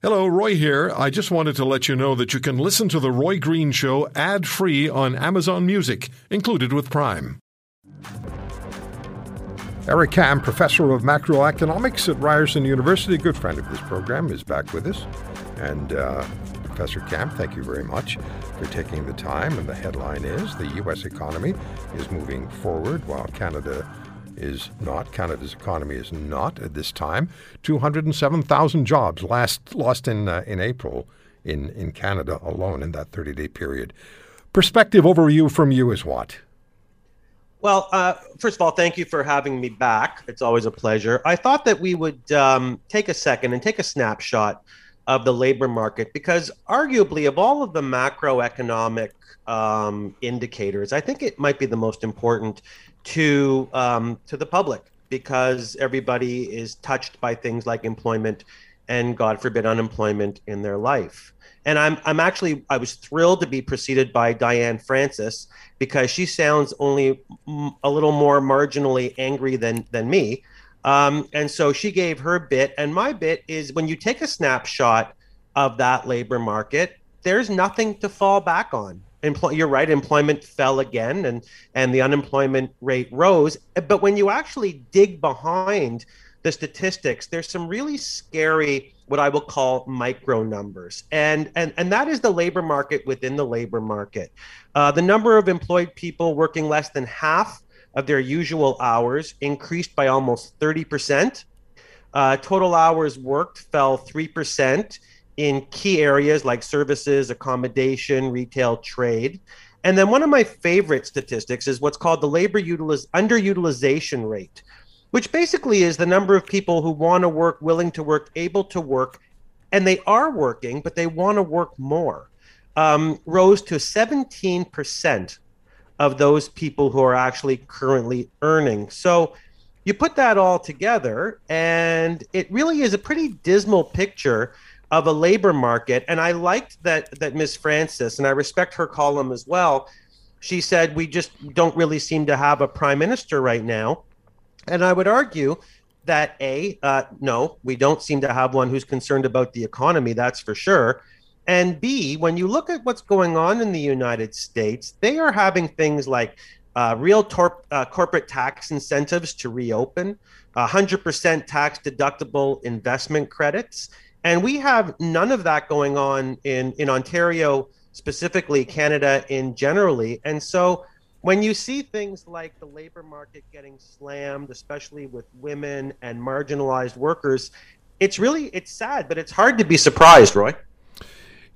Hello, Roy here. I just wanted to let you know that you can listen to The Roy Green Show ad free on Amazon Music, included with Prime. Eric Kam, professor of macroeconomics at Ryerson University, good friend of this program, is back with us. And uh, Professor Kam, thank you very much for taking the time. And the headline is The U.S. economy is moving forward while Canada is not. Canada's economy is not at this time. 207,000 jobs last, lost in, uh, in April in, in Canada alone in that 30 day period. Perspective overview from you is what? Well, uh, first of all, thank you for having me back. It's always a pleasure. I thought that we would um, take a second and take a snapshot of the labor market because, arguably, of all of the macroeconomic um, indicators, I think it might be the most important to um, to the public because everybody is touched by things like employment and God forbid unemployment in their life. And I'm I'm actually I was thrilled to be preceded by Diane Francis because she sounds only a little more marginally angry than than me. Um, and so she gave her bit, and my bit is when you take a snapshot of that labor market, there's nothing to fall back on. You're right employment fell again and and the unemployment rate rose. But when you actually dig behind the statistics there's some really scary what i will call micro numbers. And and and that is the labor market within the labor market. Uh, the number of employed people working less than half of their usual hours increased by almost 30% uh, total hours worked fell 3% in key areas like services, accommodation, retail, trade. And then one of my favorite statistics is what's called the labor utiliz- underutilization rate, which basically is the number of people who want to work, willing to work, able to work, and they are working, but they want to work more, um, rose to 17% of those people who are actually currently earning. So you put that all together, and it really is a pretty dismal picture of a labor market. And I liked that that Miss Francis, and I respect her column as well. She said we just don't really seem to have a prime minister right now, and I would argue that a uh, no, we don't seem to have one who's concerned about the economy. That's for sure. And B, when you look at what's going on in the United States, they are having things like uh, real tor- uh, corporate tax incentives to reopen, 100% tax deductible investment credits and we have none of that going on in in Ontario specifically, Canada in generally. And so when you see things like the labor market getting slammed, especially with women and marginalized workers, it's really it's sad, but it's hard to be surprised, Roy.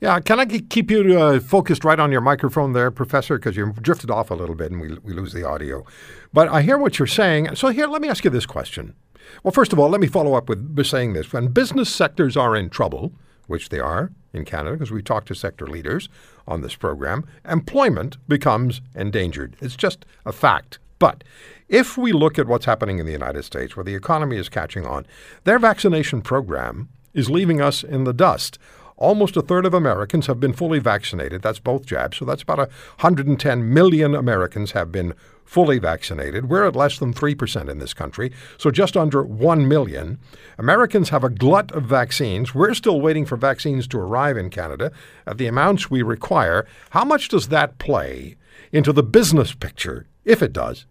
Yeah, can I keep you uh, focused right on your microphone there, Professor? Because you drifted off a little bit and we, we lose the audio. But I hear what you're saying. So, here, let me ask you this question. Well, first of all, let me follow up with saying this. When business sectors are in trouble, which they are in Canada, because we talk to sector leaders on this program, employment becomes endangered. It's just a fact. But if we look at what's happening in the United States, where the economy is catching on, their vaccination program is leaving us in the dust. Almost a third of Americans have been fully vaccinated. That's both jabs. So that's about 110 million Americans have been fully vaccinated. We're at less than 3% in this country, so just under 1 million. Americans have a glut of vaccines. We're still waiting for vaccines to arrive in Canada at the amounts we require. How much does that play into the business picture, if it does?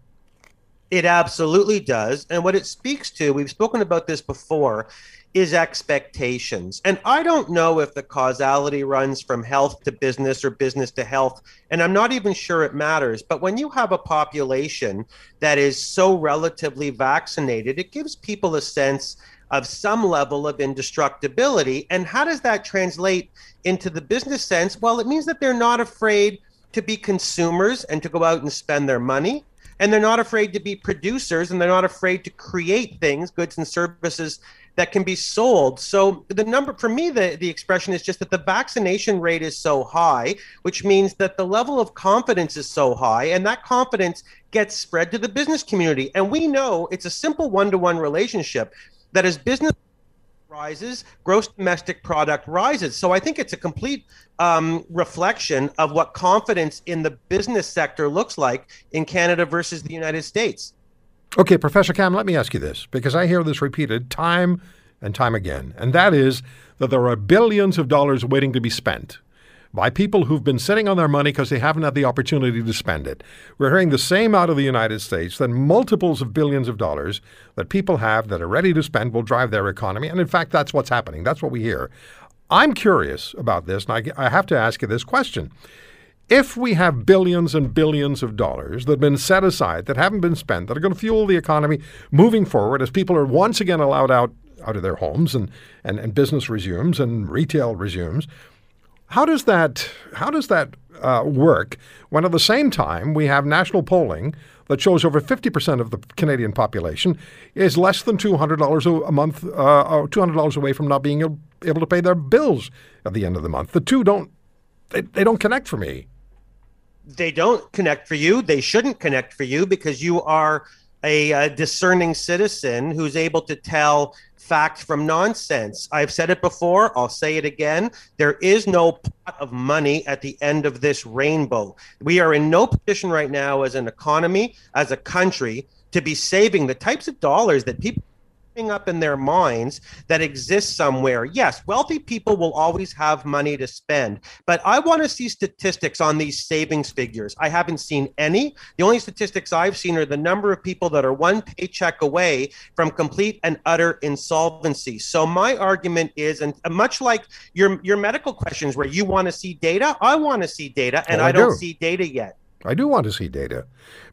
It absolutely does. And what it speaks to, we've spoken about this before, is expectations. And I don't know if the causality runs from health to business or business to health. And I'm not even sure it matters. But when you have a population that is so relatively vaccinated, it gives people a sense of some level of indestructibility. And how does that translate into the business sense? Well, it means that they're not afraid to be consumers and to go out and spend their money and they're not afraid to be producers and they're not afraid to create things goods and services that can be sold. So the number for me, the, the expression is just that the vaccination rate is so high, which means that the level of confidence is so high, and that confidence gets spread to the business community. And we know it's a simple one-to-one relationship that as business rises, gross domestic product rises. So I think it's a complete um, reflection of what confidence in the business sector looks like in Canada versus the United States. Okay, Professor Kam, let me ask you this because I hear this repeated time and time again, and that is that there are billions of dollars waiting to be spent by people who've been sitting on their money because they haven't had the opportunity to spend it. We're hearing the same out of the United States that multiples of billions of dollars that people have that are ready to spend will drive their economy. And in fact, that's what's happening. That's what we hear. I'm curious about this, and I, I have to ask you this question. If we have billions and billions of dollars that have been set aside, that haven't been spent, that are going to fuel the economy moving forward as people are once again allowed out out of their homes and, and, and business resumes and retail resumes, how does that how does that uh, work when at the same time we have national polling that shows over 50% of the Canadian population is less than $200 a month, uh, $200 away from not being able to pay their bills at the end of the month. The two don't they, they don't connect for me. They don't connect for you. They shouldn't connect for you because you are a, discerning citizen who's able to tell fact from nonsense. I've said it before, I'll say it again. There is no pot of money at the end of this rainbow. We are in no position right now as an economy, as a country, to be saving the types of dollars that people up in their minds that exists somewhere. Yes, wealthy people will always have money to spend, but I want to see statistics on these savings figures. I haven't seen any. The only statistics I've seen are the number of people that are one paycheck away from complete and utter insolvency. So my argument is, and much like your your medical questions where you want to see data, I want to see data, and well, I, I, don't do. see data yet. I do want to see data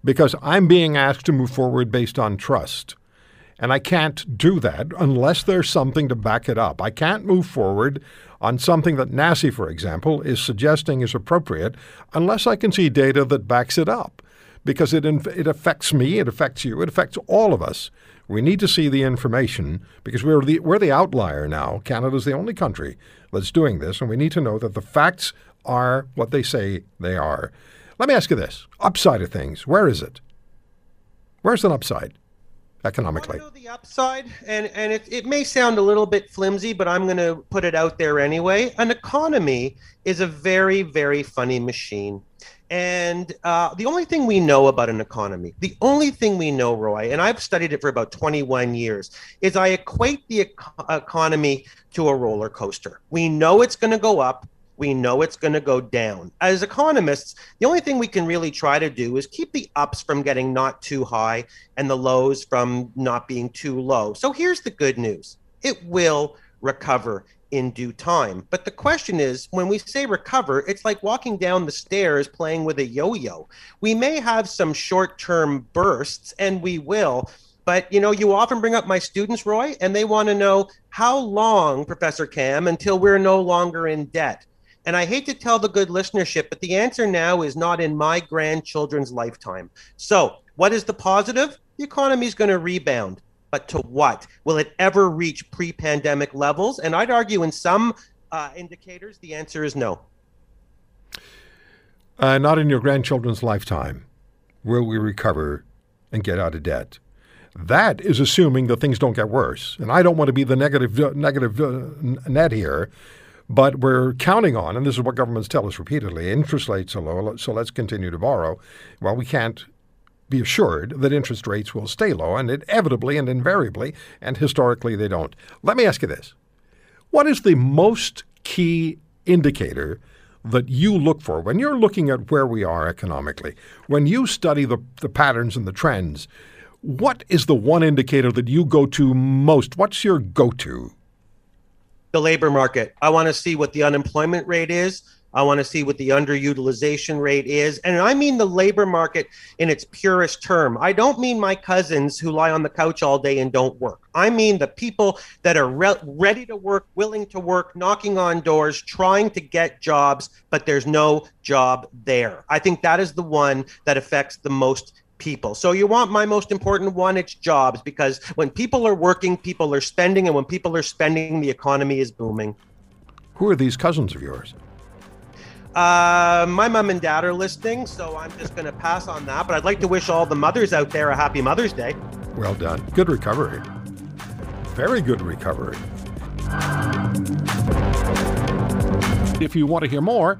because I'm being asked to move forward based on trust. And I can't do that unless there's something to back it up. I can't move forward on something that NACI, for example, is suggesting is appropriate unless I can see data that backs it up. Because it, it affects me, it affects you, it affects all of us. We need to see the information because we're the, we're the outlier now. Canada's the only country that's doing this, and we need to know that the facts are what they say they are. Let me ask you this upside of things, where is it? Where's an upside? Economically. the upside, and and it, it may sound a little bit flimsy, but I'm going to put it out there anyway. An economy is a very very funny machine. And uh, the only thing we know about an economy, the only thing we know, Roy, and I've studied it for about 21 years, is I equate the economy to a roller coaster. We know it's going to go up we know it's going to go down. As economists, the only thing we can really try to do is keep the ups from getting not too high and the lows from not being too low. So here's the good news it will recover in due time. But the question is when we say recover, it's like walking down the stairs playing with a yo yo. We may have some short term bursts, and we will. But you know, you often bring up my students, Roy, and they want to know how long, Professor Kam, until we're no longer in debt. And I hate to tell the good listenership, but the answer now is not in my grandchildren's lifetime. So, what is the positive? The economy is going to rebound. But to what? Will it ever reach pre pandemic levels? And I'd argue in some uh, indicators, the answer is no. Uh, not in your grandchildren's lifetime will we recover and get out of debt. That is assuming that things don't get worse. And I don't want to be the negative, uh, negative uh, net here but we're counting on, and this is what governments tell us repeatedly interest rates are low, so let's continue to borrow. Well, we can't be assured that interest rates will stay low, and inevitably and invariably, and historically, they don't. Let me ask you this What is the most key indicator that you look for when you're looking at where we are economically? When you study the, the patterns and the trends, what is the one indicator that you go to most? What's your go to? The labor market. I want to see what the unemployment rate is. I want to see what the underutilization rate is. And I mean the labor market in its purest term. I don't mean my cousins who lie on the couch all day and don't work. I mean the people that are re- ready to work, willing to work, knocking on doors, trying to get jobs, but there's no job there. I think that is the one that affects the most people. So you want my most important one, it's jobs, because when people are working, people are spending, and when people are spending, the economy is booming. Who are these cousins of yours? Uh, my mom and dad are listening, so I'm just going to pass on that. But I'd like to wish all the mothers out there a happy Mother's Day. Well done. Good recovery. Very good recovery. If you want to hear more,